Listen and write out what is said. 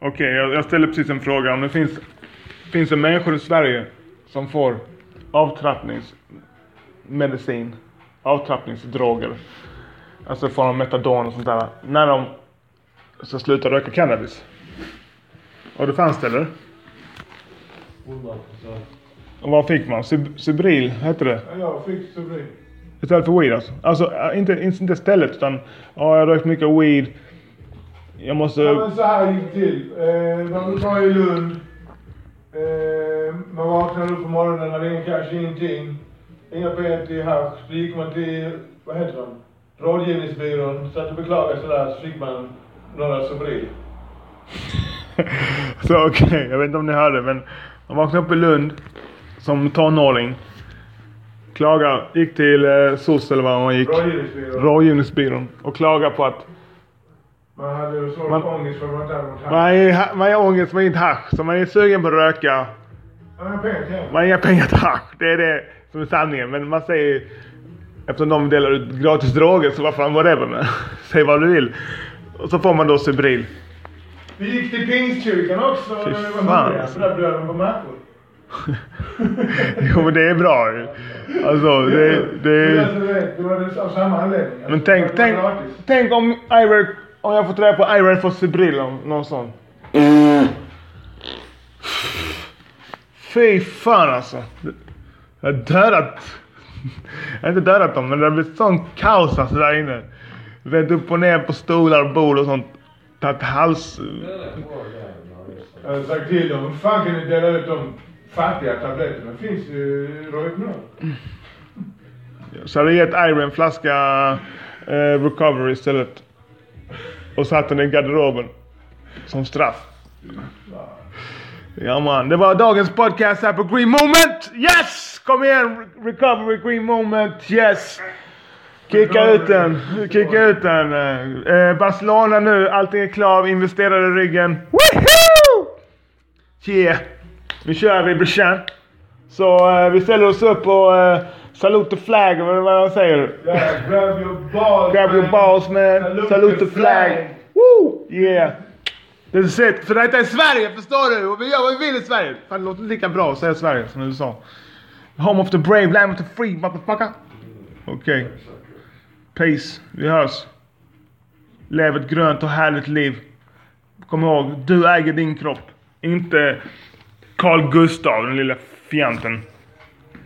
Okej, jag, jag ställer precis en fråga. Om det finns, finns det människor i Sverige som får avtrappningsmedicin, avtrappningsdroger, alltså får de metadon och sånt där, när de ska sluta röka cannabis? Och det fanns det eller? 100%. Och vad fick man? Sub- Subril hette det? Ja, jag fick Subril. Istället för weed alltså? Alltså äh, inte, inte istället utan, ja jag har rökt mycket weed. Jag måste... Ja, men så här gick det till. Eh, man var i Lund. Eh, man vaknade upp på morgonen, hade ingen cash, ingenting. Inga till hasch. Så gick man till, vad heter de? Rådgivningsbyrån. Satt och beklagade sådär, så fick man några Subril. Så okej, jag vet inte om ni hörde men man vaknade upp i Lund som tonåring. Klagade, gick till eh, SOS eller vad man gick. Rådgivningsbyrån. Rådgivningsbyrån. Och klagade på att Man hade så Man- ångest för att man inte hade något hasch. man är, man är ångest, man är inte hasch. Så man är sugen på att röka. Man hade pengar till det. Man har pengar till hasch. Det är det som är sanningen. Men man säger, eftersom de delar ut gratis droger så vad fan whatever men. Säg vad du vill. Och så får man då Subril. Vi gick till Pingstkyrkan också Fy när vi var fan, hungriga. där bjöd de på mackor. Jo men det är bra ju. Alltså det, det Men alltså, du vet, Det var det av samma anledning. Alltså, Men tänk, det tänk, gratis. tänk om Iver, om jag får träffa på Iver får Subril om någon sån. Fy fan alltså. Jag har dödat. Jag har inte dödat dem men det har blivit sån kaos alltså där inne. Vänt upp och ner på stolar och bord och sånt. Tagit hals... Jag hade sagt till dem, hur fan kan ni dela ut de fattiga tabletterna? Finns ju Rohypnol. Så hade jag gett Iver en flaska eh, recovery istället. Och satt den i garderoben. Som straff. Ja man, det var dagens podcast här på Green Moment! Yes! Kom igen! Recovery Green Moment, yes! Kicka ut den, kicka ut den. Eh, Barcelona nu, allting är klart, Investerade i ryggen. Woohoo! Yeah! Nu kör vi brorsan. Så eh, vi ställer oss upp och eh, salute the flag, eller vad man säger. Yeah, grab your balls Grab your balls man, salute the flag. Woo! Yeah! Det är it. För detta är Sverige, förstår du? Och vi gör vad vi vill i Sverige. Fan, det låter lika bra att säga Sverige som USA. Home of the brave, land of the free, motherfucker. Okej. Peace. Vi hörs. Lev ett grönt och härligt liv. Kom ihåg, du äger din kropp. Inte Carl Gustav, den lilla fjanten.